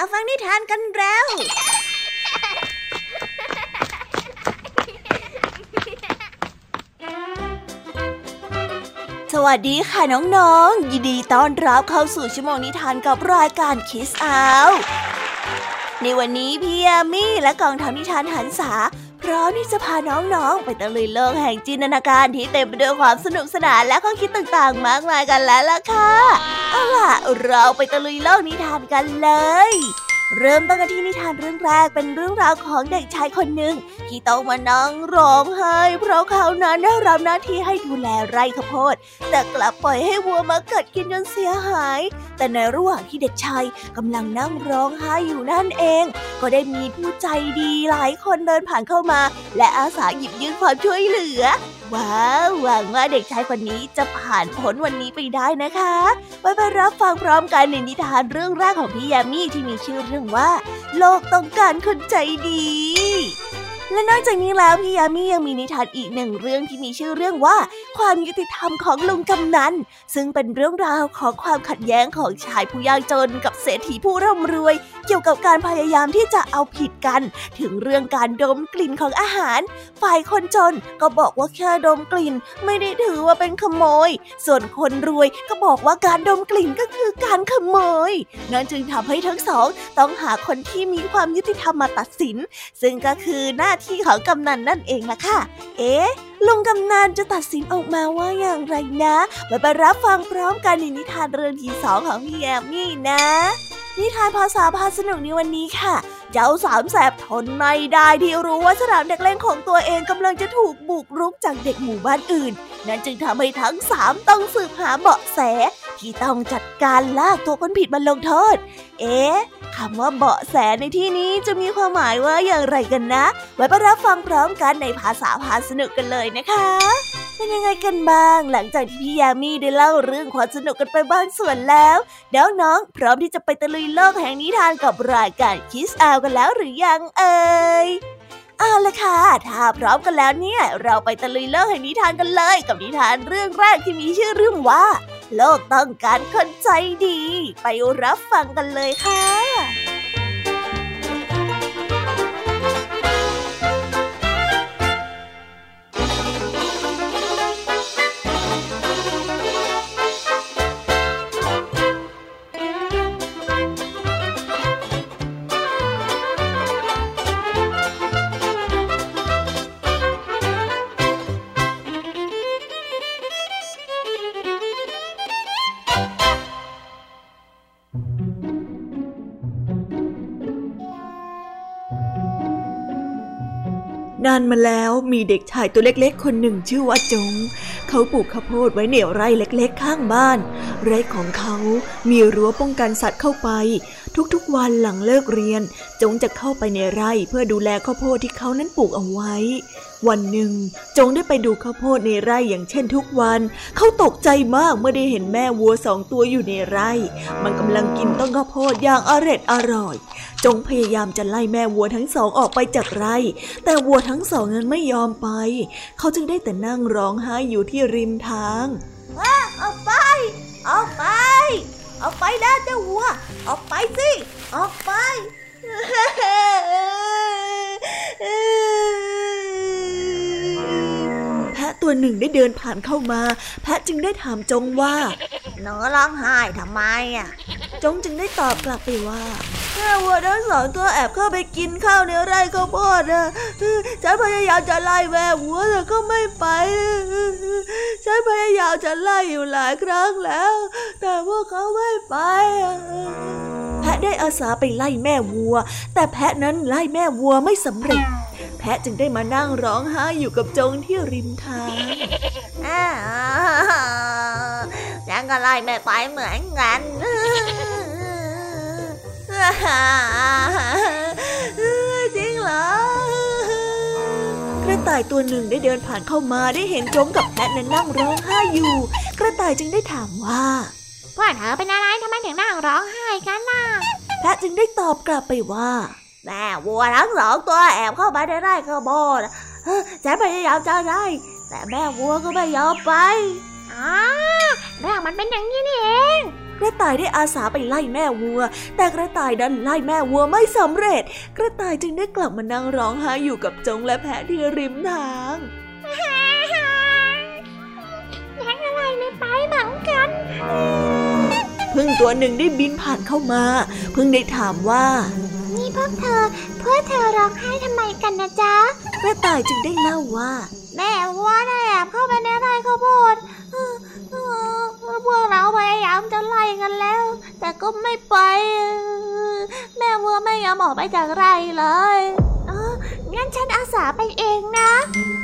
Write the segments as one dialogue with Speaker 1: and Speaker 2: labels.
Speaker 1: มาฟังนิทานกันแล้ว สวัสดีค่ะน้องๆ ยินดีต้อนรับเข้าสู่ชั่วโมงนิทานกับรายการคิสอาในวันนี้พี่ยามี่และกองทัพนิทานหันษา พร้อมที่จะพาน้องๆ ไปตะลุยโลกแห่งจินตนาการที่เต็มไปด้วยความสนุกสนานและข้อคิดต่างๆ มากมายกันแล้วล่ะค่ะ เอาล่ะ เราไปตะลุยโลกนิทานกันเลย เริ่มต้นกันที่นิทานเรื่องแรกเป็นเรื่องราวของเด็กชายคนหนึ่งที่ต้องมานั่งร้องไห้ เพราะเขานั้นได้รับหน้าที่ให้ดูแลไร่ข้าวโพด แต่กลับปล่อยให้วัวมากัดกินจนเสียหาย แต่ในระหว่างที่เด็กชายกำลังนั่งร้องไห้อยู่นั่นเอง ก็ได้มีผู้ใจดีหลายคนเดินผ่านเข้ามา และอาสาหยิบยื่นความช่วยเหลือ ว้าวหวังว่าเด็กชายคนนี้จะผ่านพ้นวันนี้ไปได้นะคะไปไปรับฟังพร้อมกันในนิทานเรื่องแรกของพี่ยามีที่มีชื่อเรื่องว่า โลกต้องการคนใจดี และนอกจากนี้แล้วพี่ยามียังมีนิทานอีกหนึ่งเรื่องที่มีชื่อเรื่องว่า ความยุติธรรมของลุงกำนัน ซึ่งเป็นเรื่องราวของความขัดแย้งของชายผู้ยากจนกับเศรษฐีผู้ร่ำรวย เกี่ยวกับการพยายามที่จะเอาผิดกัน ถึงเรื่องการดมกลิ่นของอาหาร ฝ่ายคนจนก็บอกว่าแค่ดมกลิ่น ไม่ได้ถือว่าเป็นขโมย ส่วนคนรวยก็บอกว่าการดมกลิ่นก็คือการขโมย นั่นจึงทำให้ทั้งสอง ต้องหาคนที่มีความยุติธรรมมาตัดสิน ซึ่งก็คือหน้าที่ของกำนันนั่นเองล่ะค่ะ เอ๊ะ ลุงกำนันจะตัดสินออกมาว่าอย่างไรนะมาไปรับฟังพร้อมกันในนิทานเรื่องที่สองของพี่แอมมี่นะ นิทานภาษาพาสนุกในวันนี้ค่ะ เจ้าสามแสบทนไม่ได้ที่รู้ว่าสนามเด็กเล่นของตัวเองกำลังจะถูกบุกรุกจากเด็กหมู่บ้านอื่น นั่นจึงทำให้ทั้งสามต้องสืบหาเบาะแส ที่ต้องจัดการลากตัวคนผิดมาลงโทษ เอ๊ะคำว่าเบาะแสในที่นี้จะมีความหมายว่าอย่างไรกันนะ ไว้ไปรับฟังพร้อมกันในภาษาพาสนุกกันเลยนะคะ เป็นยังไงกันบ้าง หลังจากที่พี่ยามีได้เล่าเรื่องความสนุกกันไปบ้างส่วนแล้วน้องๆพร้อมที่จะไปตะลุยโลกแห่งนิทานกับรายการคิสอาวกันแล้วหรือยังเอ่ยเอาละค่ะ ถ้าพร้อมกันแล้วเนี่ย เราไปตะลุยโลกแห่งนิทานกันเลย กับนิทานเรื่องแรกที่มีชื่อเรื่องว่า โลกต้องการคนใจดี ไปรับฟังกันเลยค่ะา
Speaker 2: นมาแล้วมีเด็กชายตัวเล็กๆ คนหนึ่งชื่อว่าจง เขาปลูกข้าวโพดไว้ในไร่เล็กๆ ข้างบ้าน ไร่ของเขามีรั้วป้องกันสัตว์เข้าไป ทุกๆวันหลังเลิกเรียน จงจะเข้าไปในไร่เพื่อดูแลข้าวโพดที่เขานั้นปลูกเอาไว้ วันหนึ่งจงได้ไปดูข้าวโพดในไร่อย่างเช่นทุกวัน เขาตกใจมากเมื่อได้เห็นแม่วัวสองตัวอยู่ในไร่ มันกำลังกินต้นข้าวโพดอย่างอร็ดอร่อย จงพยายามจะไล่แม่วัวทั้งสองออกไปจากไร่ แต่วัวทั้งสองนั้นไม่ยอมไป เขาจึงได้แต่นั่งร้องไห้อยู่ที่ริมทาง
Speaker 1: ออกไป ออกไป ออกไปนะเจ้าวัว ออกไปสิ ออกไป
Speaker 2: ตัวหนึ่งได้เดินผ่านเข้ามา แพะจึงได้ถามจงว่า
Speaker 1: หนูร้องไห้ทำไมอะ
Speaker 2: จงจึงได้ตอบกลับไปว่า
Speaker 1: แม่วัวทั้งสองตัวแอบเข้าไปกินข้าวในไร่ข้าวโพดนะฉันพยายามจะไล่แม่วัวแต่ก็ไม่ไป ฉันพยายามจะไล่อยู่หลายครั้งแล้ว แต่พวกเขาไม่ไป
Speaker 2: แพะได้อาสาไปไล่แม่วัว แต่แพะนั้นไล่แม่วัวไม่สำเร็จแพะจึงได้มานั่งร้องไห้อยู่กับจงที่ริมทาง
Speaker 1: ฉันก็ไล่แม่ไปเหมือนกันจริงเหรอ
Speaker 2: กระต่ายตัวหนึ่งได้เดินผ่านเข้ามาได้เห็นจงกับแพะนั้นนั่งร้องไห้อยู่ กระต่ายจึงได้ถามว่า
Speaker 3: พวกเธอเป็นอะไรทำไมถึงนั่งร้องไห้กันล่ะ
Speaker 2: แพะจึงได้ตอบกลับไปว่า
Speaker 1: แม่วัวทั้งสองตัวแอบเข้าไปในไร่ข้าวโพดฉันพยายามจะไล่แต่แม่วัวก็ไม่ยอมไป
Speaker 3: อ๋อเรื่องมันเป็นอย่างนี้นี่เอง
Speaker 1: อ
Speaker 2: กระต่ายได้อาสาไปไล่แม่วัว แต่กระต่ายดันไล่แม่วัวไม่สำเร็จ กระต่ายจึงได้กลับมานั่งร้องไห้อยู่กับจงและแพะที่ริมทาง
Speaker 3: ยังอะไรไม่ไปเหมือนกัน
Speaker 2: พึ่งตัวหนึ่งได้บินผ่านเข้ามา พึ่งได้ถามว่า
Speaker 3: นี่พวกเธอ พวกเธอร้องไห้ทำไมกันนะจ๊ะ
Speaker 2: กระต่ายจึงได้เล่าว่า
Speaker 3: แม่วัวน่ะแอบเข้าไปในไร่ข้าวโพดพวกเราพยายามจะไล่กันแล้ว แต่ก็ไม่ไป แม่วัวไม่ยอมออกไปจากไร่เลยงั้นฉันอาสาไปเองนะ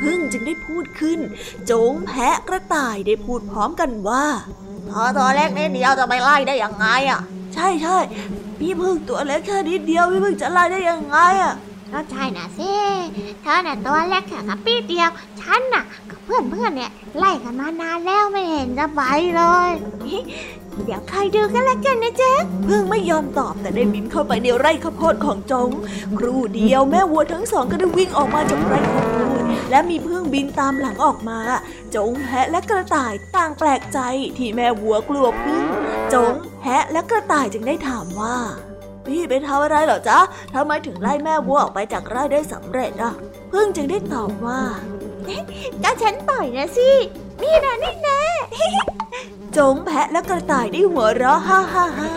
Speaker 2: พึ่งจึงได้พูดขึ้น โจงแพะกระต่ายได้พูดพร้อมกันว่า
Speaker 1: พอตัวเล็กนิดเดียวจะไปไล่ได้ยังไงอะ
Speaker 2: ใช่ใช่ พี่พึ่งตัวเล็กแค่นิดเดียวพี่พึ่งจะไล่ได้ยังไงอะ
Speaker 3: ก็ใช่นะสิเธอน่ะตัวเล็กแค่กับพี่เดียว ฉันน่ะกับเพื่อนเพื่อนเนี่ยไล่กันมานานแล้วไม่เห็นจะไปเลย เดี๋ยวใครดูกันละกันนะเจ๊
Speaker 2: เพิ่งไม่ยอมตอบแต่ได้บินเข้าไปในไร่ข้าวโพดของจง ครู่เดียวแม่วัวทั้งสองก็ได้วิ่งออกมาจากไร่ข้าวโพดและมีพึ่งบินตามหลังออกมา จงแพะและกระต่ายต่างแปลกใจที่แม่วัวกลัวพึ่งจงแพะและกระต่ายจึงได้ถามว่า พี่ไปทำอะไรเหรอจ๊ะทำไมถึงไล่แม่วัวออกไปจากไร่ได้สำเร็จอะพึ่งจึงได้ตอบว่า
Speaker 3: ก็ฉันปล่อยนะสิ นี่นะนี่นะ
Speaker 2: จงแพะและกระต่ายได้หัวเราะฮ่าฮ่าฮ่า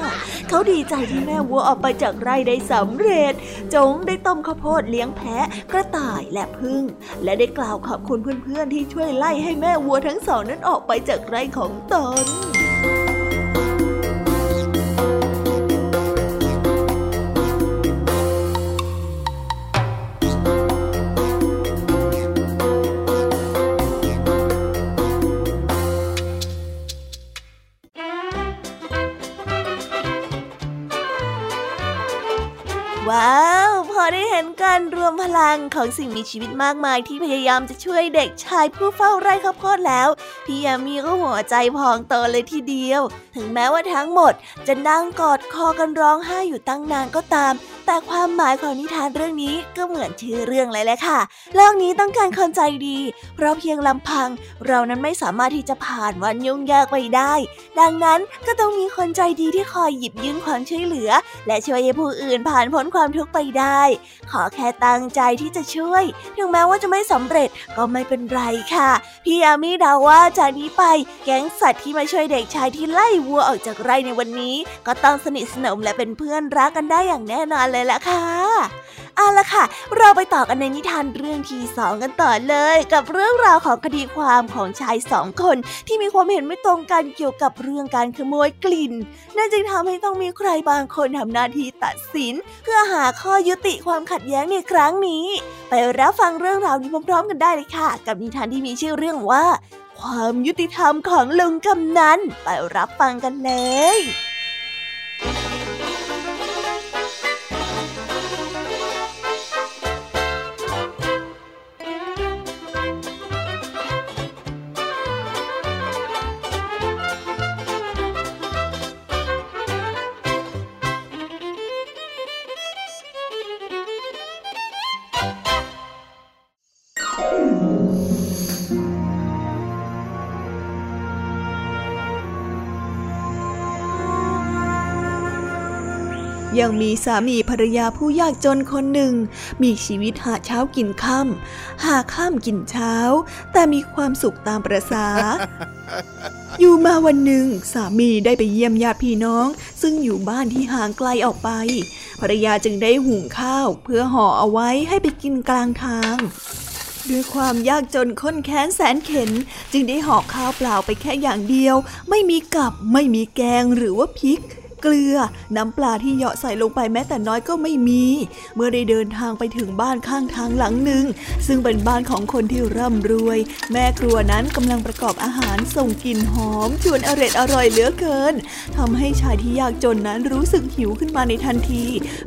Speaker 2: เขาดีใจที่แม่วัวออกไปจากไร่ได้สำเร็จ จงได้ต้มข้าวโพดเลี้ยงแพะกระต่ายและพึ่ง และได้กล่าวขอบคุณเพื่อนๆที่ช่วยไล่ให้แม่วัวทั้งสองนั้นออกไปจากไร่ของตน วมพลังของสิ่งมีชีวิตมากมายที่พยายามจะช่วยเด็กชายผู้เฝ้าไร่ข้าวโพดแล้ว พี่ยามีก็หัวใจพองโตเลยทีเดียว ถึงแม้ว่าทั้งหมดจะนั่งกอดคอกันร้องไห้อยู่ตั้งนานก็ตาม แต่ความหมายของนิทานเรื่องนี้ก็เหมือนชื่อเรื่องเลยแหละค่ะ โลกนี้ต้องการคนใจดี เพราะเพียงลำพัง เรานั้นไม่สามารถที่จะผ่านวันยุ่งยากไปได้ ดังนั้นก็ต้องมีคนใจดีที่คอยหยิบยืมความช่วยเหลือ และช่วยให้ผู้อื่นผ่านพ้นความทุกข์ไปได้ ขอแค่ตั้งใจที่จะช่วย ถึงแม้ว่าจะไม่สำเร็จก็ไม่เป็นไรค่ะ พี่อามีเดาว่าจากนี้ไปแก๊งสัตว์ที่มาช่วยเด็กชายที่ไล่วัวออกจากไร่ในวันนี้ ก็ต้องสนิทสนมและเป็นเพื่อนรักกันได้อย่างแน่นอนเลยเล่ะค่ะเอาละค่ะ เราไปต่อกันในนิทานเรื่องที่สองกันต่อเลย กับเรื่องราวของคดีความของชายสองคน ที่มีความเห็นไม่ตรงกันเกี่ยวกับเรื่องการขโมยกลิ่นนั่นจึงทำให้ต้องมีใครบางคนทำหน้าที่ตัดสิน เพื่อหาข้อยุติความขัดแย้งในครั้งนี้ ไปรับฟังเรื่องราวนี้พร้อมๆ กันได้เลยค่ะ กับนิทานที่มีชื่อเรื่องว่า ความยุติธรรมของลุงกำนันไปรับฟังกันเลย ยังมีสามีภรรยาผู้ยากจนคนหนึ่ง มีชีวิตหาเช้ากินค่ำหาค่ำกินเช้า แต่มีความสุขตามประษาอยู่มาวันหนึ่ง สามีได้ไปเยี่ยมญาติพี่น้อง ซึ่งอยู่บ้านที่ห่างไกลออกไป ภรรยาจึงได้หุงข้าว เพื่อห่อเอาไว้ให้ไปกินกลางทาง ด้วยความยากจนค้นแค้นแสนเข็น จึงได้ห่อข้าวเปล่าไปแค่อย่างเดียว ไม่มีกับไม่มีแกงหรือว่าพริกเกลือ น้ำปลาที่เหยาะใส่ลงไปแม้แต่น้อยก็ไม่มี เมื่อได้เดินทางไปถึงบ้านข้างทางหลังหนึ่ง ซึ่งเป็นบ้านของคนที่ร่ำรวย แม่ครัวนั้นกำลังประกอบอาหารส่งกลิ่นหอม ชวนอร่อยอร่อยเหลือเกินทำให้ชายที่ยากจนนั้นรู้สึกหิวขึ้นมาในทันที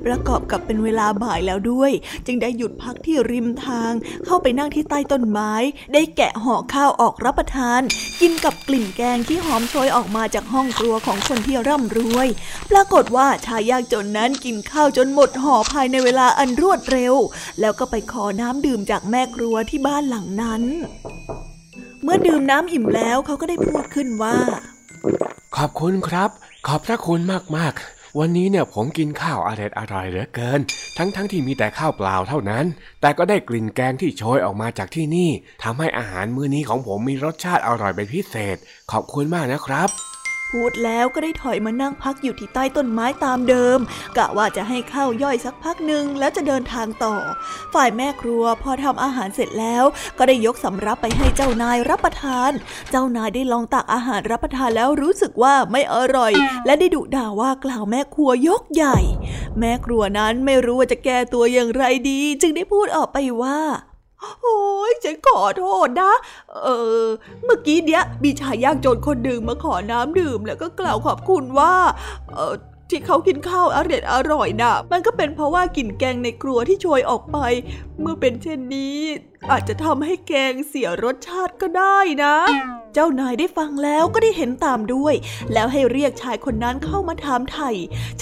Speaker 2: ประกอบกับเป็นเวลาบ่ายแล้วด้วย จึงได้หยุดพักที่ริมทาง เข้าไปนั่งที่ใต้ต้นไม้ ได้แกะห่อข้าวออกรับประทาน กินกับกลิ่นแกงที่หอมโชยออกมาจากห้องครัวของคนที่ร่ำรวยปรากฏว่าชายยากจนนั้นกินข้าวจนหมดห่อภายในเวลาอันรวดเร็ว แล้วก็ไปขอน้ำดื่มจากแม่ครัวที่บ้านหลังนั้น เมื่อดื่มน้ำอิ่มแล้วเขาก็ได้พูดขึ้นว่า
Speaker 4: ขอบคุณครับ ขอบพระคุณมากๆ วันนี้เนี่ยผมกินข้าวอร่อยอร่อยเหลือเกิน ทั้งๆทที่มีแต่ข้าวเปล่าเท่านั้น แต่ก็ได้กลิ่นแกงที่โชยออกมาจากที่นี่ทำให้อาหารมื้อนี้ของผมมีรสชาติอร่อยเป็นพิเศษ ขอบคุณมากนะครับ
Speaker 2: พูดแล้วก็ได้ถอยมานั่งพักอยู่ที่ใต้ต้นไม้ตามเดิม กะว่าจะให้ข้าวย่อยสักพักหนึ่งแล้วจะเดินทางต่อ ฝ่ายแม่ครัวพอทำอาหารเสร็จแล้ว ก็ได้ยกสำรับไปให้เจ้านายรับประทาน เจ้านายได้ลองตักอาหารรับประทานแล้วรู้สึกว่าไม่อร่อย และได้ดุด่าว่ากล่าวแม่ครัวยกใหญ่ แม่ครัวนั้นไม่รู้ว่าจะแก้ตัวอย่างไรดี จึงได้พูดออกไปว่า โอ้ยฉันขอโทษนะ เออ เมื่อกี้เนี้ยมีชายยากจนคนหนึ่งมาขอน้ำดื่มแล้วก็กล่าวขอบคุณว่า เออ ที่เขากินข้าวอร่อยอร่อยนะมันก็เป็นเพราะว่ากลิ่นแกงในครัวที่โชยออกไป เมื่อเป็นเช่นนี้ อาจจะทำให้แกงเสียรสชาติก็ได้นะ เจ้านายได้ฟังแล้วก็ได้เห็นตามด้วย แล้วให้เรียกชายคนนั้นเข้ามาถามไถ่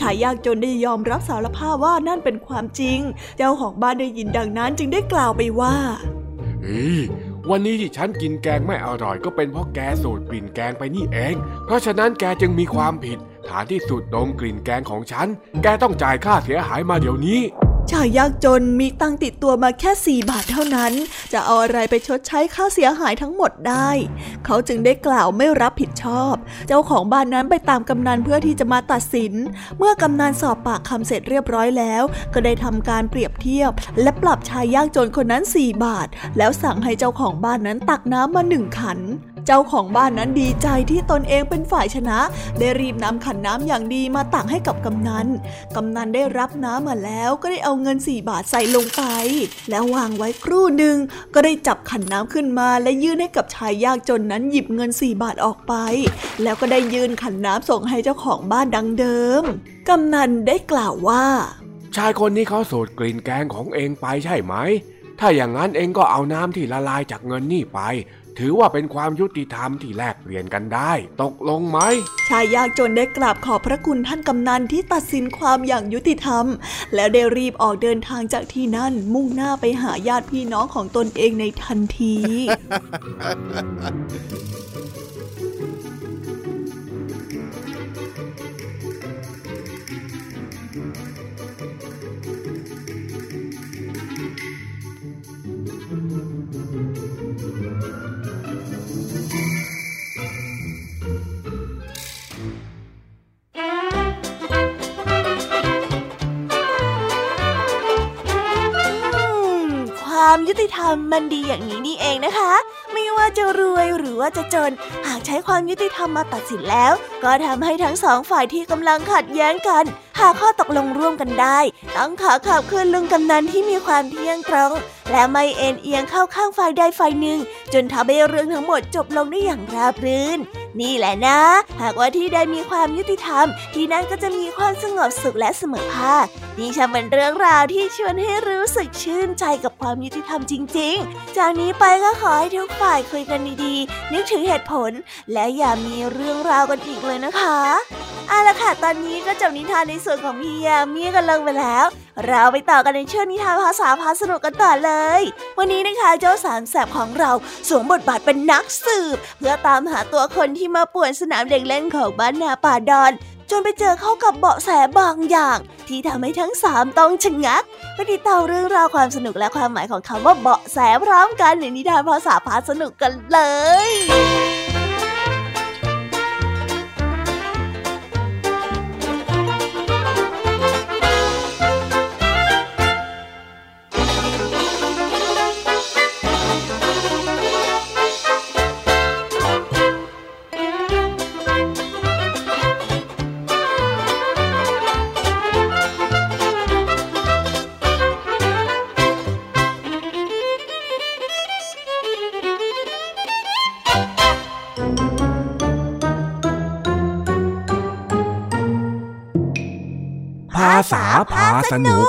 Speaker 2: ชายยากจนได้ยอมรับสารภาพว่านั่นเป็นความจริง เจ้าของบ้านได้ยินดังนั้นจึงได้กล่าวไปว่า
Speaker 4: เฮ้ยวันนี้ที่ฉันกินแกงไม่อร่อยก็เป็นเพราะแกสูดกลิ่นแกงไปนี่เอง เพราะฉะนั้นแกจึงมีความผิด ฐานที่สูดดมกลิ่นแกงของฉัน แกต้องจ่ายค่าเสียหายมาเดี๋ยวนี้
Speaker 2: ชายยากจนมีตังติดตัวมาแค่สี่บาทเท่านั้น จะเอาอะไรไปชดใช้ค่าเสียหายทั้งหมดได้ เขาจึงได้กล่าวไม่รับผิดชอบ เจ้าของบ้านนั้นไปตามกำนันเพื่อที่จะมาตัดสิน เมื่อกำนันสอบปากคำเสร็จเรียบร้อยแล้ว ก็ได้ทำการเปรียบเทียบ และปรับชายยากจนคนนั้นสี่บาท แล้วสั่งให้เจ้าของบ้านนั้นตักน้ำมาหนึ่งขัน เจ้าของบ้านนั้นดีใจที่ตนเองเป็นฝ่ายชนะ ได้รีบนำขันน้ำอย่างดีมาตักให้กับกำนัน กำนันได้รับน้ำมาแล้วก็ได้เอาเงินสี่บาทใส่ลงไป แล้ววางไว้ครู่หนึ่งก็ได้จับขันน้ำขึ้นมาและยื่นให้กับชายยากจนนั้นหยิบเงินสี่บาทออกไป แล้วก็ได้ยื่นขันน้ำส่งให้เจ้าของบ้านดังเดิม กำนันได้กล่าวว่า
Speaker 4: ชายคนนี้เขาสูดกลิ่นแกงของเองไปใช่ไหมถ้าอย่างนั้นเองก็เอาน้ำที่ละลายจากเงินนี่ไป ถือว่าเป็นความยุติธรรมที่แลกเปลี่ยนกันได้ ตกลงไหม
Speaker 2: ชายยากจนได้กราบขอบพระคุณท่านกำนันที่ตัดสินความอย่างยุติธรรม แล้วได้รีบออกเดินทางจากที่นั่นมุ่งหน้าไปหาญาติพี่น้องของตนเองในทันที
Speaker 1: มันดีอย่างนี้นี่เองนะคะ ไม่ว่าจะรวยหรือว่าจะจน หากใช้ความยุติธรรมมาตัดสินแล้ว ก็ทำให้ทั้งสองฝ่ายที่กำลังขัดแย้งกัน หาข้อตกลงร่วมกันได้ ต้องขอขอบคุณลุงกำนันที่มีความเที่ยงตรง และไม่เอ็นเอียงเข้าข้างฝ่ายใดฝ่ายหนึ่ง จนทำให้เรื่องทั้งหมดจบลงได้อย่างราบรื่น นี่แหละนะ หากว่าที่ใดมีความยุติธรรม ที่นั่นก็จะมีความสงบสุขและเสมอภาคนี่ช่างเป็นเรื่องราวที่ชวนให้รู้สึกชื่นใจกับความยุติธรรมจริง ๆ จากนี้ไปก็ขอให้ทุกฝ่ายคุยกันดีๆ นึกถึงเหตุผล และอย่ามีเรื่องราวกันอีกเลยนะคะเอาละค่ะ ตอนนี้ก็จบนิทานในส่วนของพี่ยามีกันลงไปแล้ว เราไปต่อกันในช่วงนิทานภาษาพาสนุกกันต่อเลย วันนี้นะคะเจ้าสามแสบของเราสวมบทบาทเป็นนักสืบ เพื่อตามหาตัวคนที่มาป่วนสนามเด็กเล่นของบ้านนาป่าดอน จนไปเจอเข้ากับเบาะแสบางอย่าง ที่ทำให้ทั้งสามต้องชะงักไปติดตามเรื่องราวความสนุกและความหมายของคำว่าเบาะแสพร้อมกันในนิทานภาษาพาสนุกกันเลย
Speaker 4: พาสนุก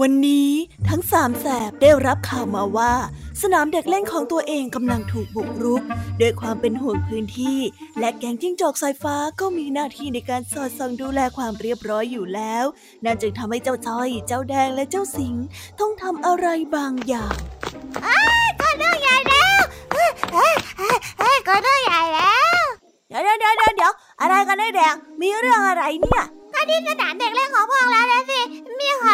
Speaker 2: วันนี้ทั้งสามแสบได้รับข่าวมาว่า สนามเด็กเล่นของตัวเองกำลังถูกบุกรุกด้วยความเป็นห่วงพื้นที่ และแก๊งจิ้งจอกสายฟ้าก็มีหน้าที่ในการสอดส่องดูแลความเรียบร้อยอยู่แล้ว นั่นจึงทำให้เจ้าจ้อย เจ้าแดงและเจ้าสิงต้องทำอะไรบางอย่าง
Speaker 3: อ้ก็เรื่องใหญ่แล้วก็เรื่องใหญ่แล้ว
Speaker 1: เดี๋ยวเดี๋ยวเดี๋ยวเดี๋ยวอะไรกันไอ้แดงมีเรื่องอะไรเนี่ย
Speaker 3: ก็ที่สนามเด็กเล่นของพวกเราแล้วสิมีข่า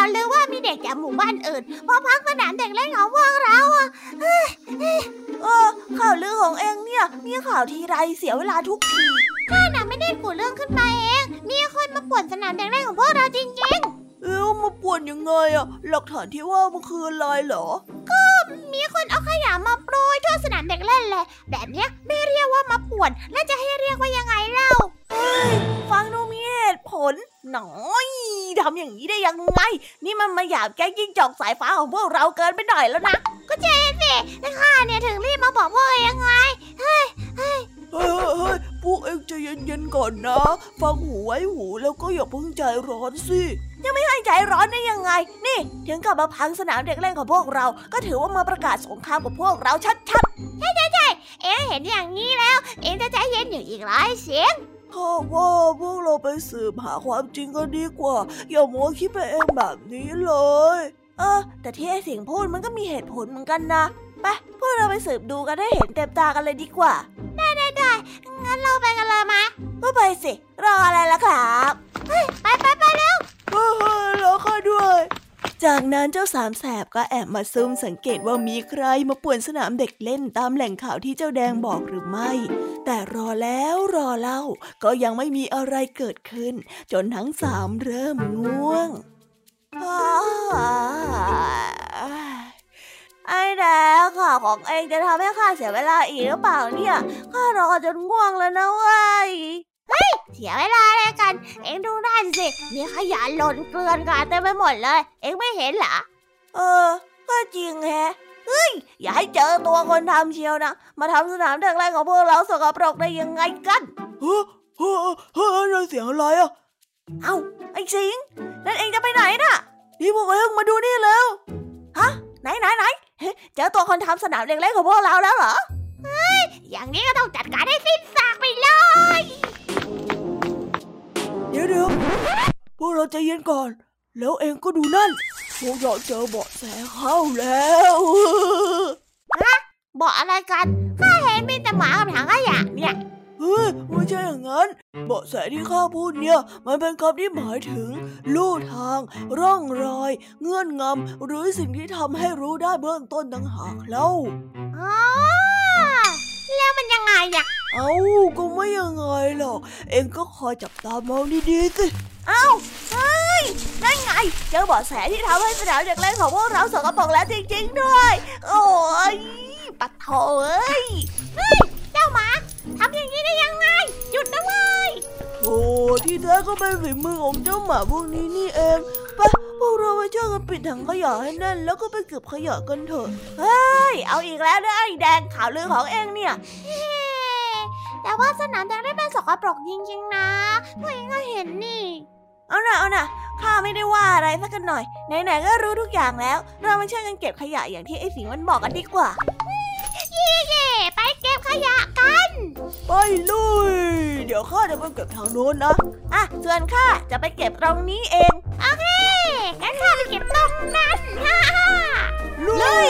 Speaker 3: วลือ ด็กจากหมู่บ้านอื่นพอพักสนามเด็กเล่นของพวกเราอะ
Speaker 1: เออข่าวลือของเองเนี่ยมีข่าวทีไรเสียเวลาทุกที
Speaker 3: ข้าน่ะไม่ได้ปูดเรื่องขึ้นมาเอง มีคนมาป่วนสนามเด็กเล่นของพวกเราจริงๆ
Speaker 2: เอ้ามาป่วนยังไงอะหลักฐานที่ว่ามันคืออะไรเหรอ
Speaker 3: ก็มีคนเอาขยะมาโปรยทั่วสนามเด็กเล่นเลย แบบเนี้ยไม่เรียกว่ามาป่วนแล้วจะให้เรียกว่ายังไงเล่า
Speaker 1: ฟังดูมีเหตุผลหน่อยทำอย่างนี้ได้ยังไง นี่มันมาหยาบแก้ยิ่งจอกสายฟ้าของพวกเราเกินไปหน่อยแล้วนะ
Speaker 3: ก็เจ๊สิข้าเนี่ยถึงรีบมาบอกพวกเองไง เฮ้ยเฮ้ย
Speaker 2: เฮ้ยพวกเองใจเย็นๆก่อนนะ ฟังหูไว้หูแล้วก็อย่าเพิ่งใจร้อนสิ
Speaker 1: ยังไม่ให้ใจร้อนได้ยังไง นี่ ถึงกับมาพังสนามเด็กเล่นของพวกเรา ก็ถือว่ามาประกาศสงครามกับพวกเราชัด
Speaker 3: ๆใช่ใช่ใช่เอ็งเห็นอย่างนี้แล้ว เอ็งจะใจเย็นอยู่อีกหลายเสียง
Speaker 2: ข้าว่าพวกเราไปสืบหาความจริงกันดีกว่า อย่ามัวคิดไปเองแบบนี้เลย
Speaker 1: เออ แต่ที่ไอ้สิงพูดมันก็มีเหตุผลเหมือนกันนะไปพวกเราไปสืบดูกันได้เห็นเต็มตากันเลยดีกว่า
Speaker 3: ได้ได้ได้งั้นเราไปกันเลยมะ
Speaker 1: ก็ไปสิ รออะไรล่ะครับ
Speaker 3: ไปไปไปเร็ว
Speaker 2: เฮ้ย รอข้าด้วย จากนั้นเจ้าสามแสบก็แอบมาซุ่มสังเกตว่ามีใครมาป่วนสนามเด็กเล่นตามแหล่งข่าวที่เจ้าแดงบอกหรือไม่ แต่รอแล้วรอเล่า ก็ยังไม่มีอะไรเกิดขึ้น จนทั้งสามเริ่มง่วง
Speaker 1: ไอ้แดงข่าวของเองจะทำให้ข้าเสียเวลาอีกหรือเปล่าเนี่ย ข้ารอจนง่วงแล้วนะเว้ย
Speaker 3: เฮ้ย เสียเวลาอะไรกัน เอ็งดูได้สิ มีขยะหล่นเกลื่อนกาดเต็มไปหมดเลย เอ็งไม่เห็นเหรอ
Speaker 1: เออ ก็จริงแฮะเฮ้ย อย่าให้เจอตัวคนทำเชียวนะ มาทำสนามเด็กเล่นของพวกเราสกปรกได้ยังไงกัน
Speaker 2: เฮ้อเฮ้อเฮ้อเสียงอะไรอะ
Speaker 1: เอ้า ไอ้สิง นั่นเองจะไปไหนน่ะ
Speaker 2: นี่พวกเอ็งมาดูนี่แล้ว
Speaker 1: ฮะ ไหนไหนไหนเจอตัวคนทำสนามเด็กเล่นของพวกเราแล้วเหรอ
Speaker 3: เฮ้ยอย่างนี้ก็ต้องจัดการให้สิ้นซากไปเลย
Speaker 2: เดี๋ยวเดี๋ยวพวกเราใจเย็นก่อน แล้วเองก็ดูนั่น พวกเราเจอเบาะแสเข้าแล้ว
Speaker 3: ฮะเบาะอะไรกันข้าเห็นมีแต่หมากับถังขยะเนี่ย
Speaker 2: เฮ้ยไม่ใช่อย่างนั้น เบาะแสที่ข้าพูดเนี่ย มันเป็นคำที่หมายถึง ลู่ทาง ร่องรอย เงื่อนงำหรือสิ่งที่ทำให้รู้ได้เบื้องต้นต่างหากเล่า
Speaker 3: อ๋อแล้วมันยังไงอะ
Speaker 2: เอ้าก็ไม่ยังไงหรอก เองก็คอยจับตามองดีๆสิ
Speaker 1: เอ้าเฮ้ยนั่นไง เจอเบาะแสที่ทำให้สนามเด็กเล่นของพวกเราสกปรกแล้วจริงๆด้วย โอ้ยปัดโถเอ้ย
Speaker 3: เฮ้ย เจ้าหมาทำอย่างนี้ได้ยังไง หยุดนะเว้ย
Speaker 2: โอ้ที่แท้ก็เป็นฝีมือของเจ้าหมาพวกนี้นี่เองไปพวกเราไปช่วยกันปิดถังขยะให้แน่นแล้วก็ไปเก็บขยะกันเถอะ
Speaker 1: เฮ้ย เอาอีกแล้วนะไอ้แดงข่าวลือของเองเนี่ย
Speaker 3: แต่ว่าสนามแดงได้เป็นสกปรกจริงๆนะพวกเองก็เห็นนี่
Speaker 1: เอาหน่ะเอาหน่ะข้าไม่ได้ว่าอะไรสักกันหน่อยไหนๆก็รู้ทุกอย่างแล้ว เรามาช่วยกันเก็บขยะอย่างที่ไอ้สิงมันบอกกันดีกว่า
Speaker 3: เย่เย่ไปเก็บขยะกัน
Speaker 2: ไปลุยเดี๋ยวข้าจะไปเก็บทางโน้นนะ
Speaker 1: อะส่วนข้าจะไปเก็บตรงนี้เอง
Speaker 3: โอเคงั้นข้าไปเก็บตรงนั้นฮ่าฮ่า
Speaker 2: ลุย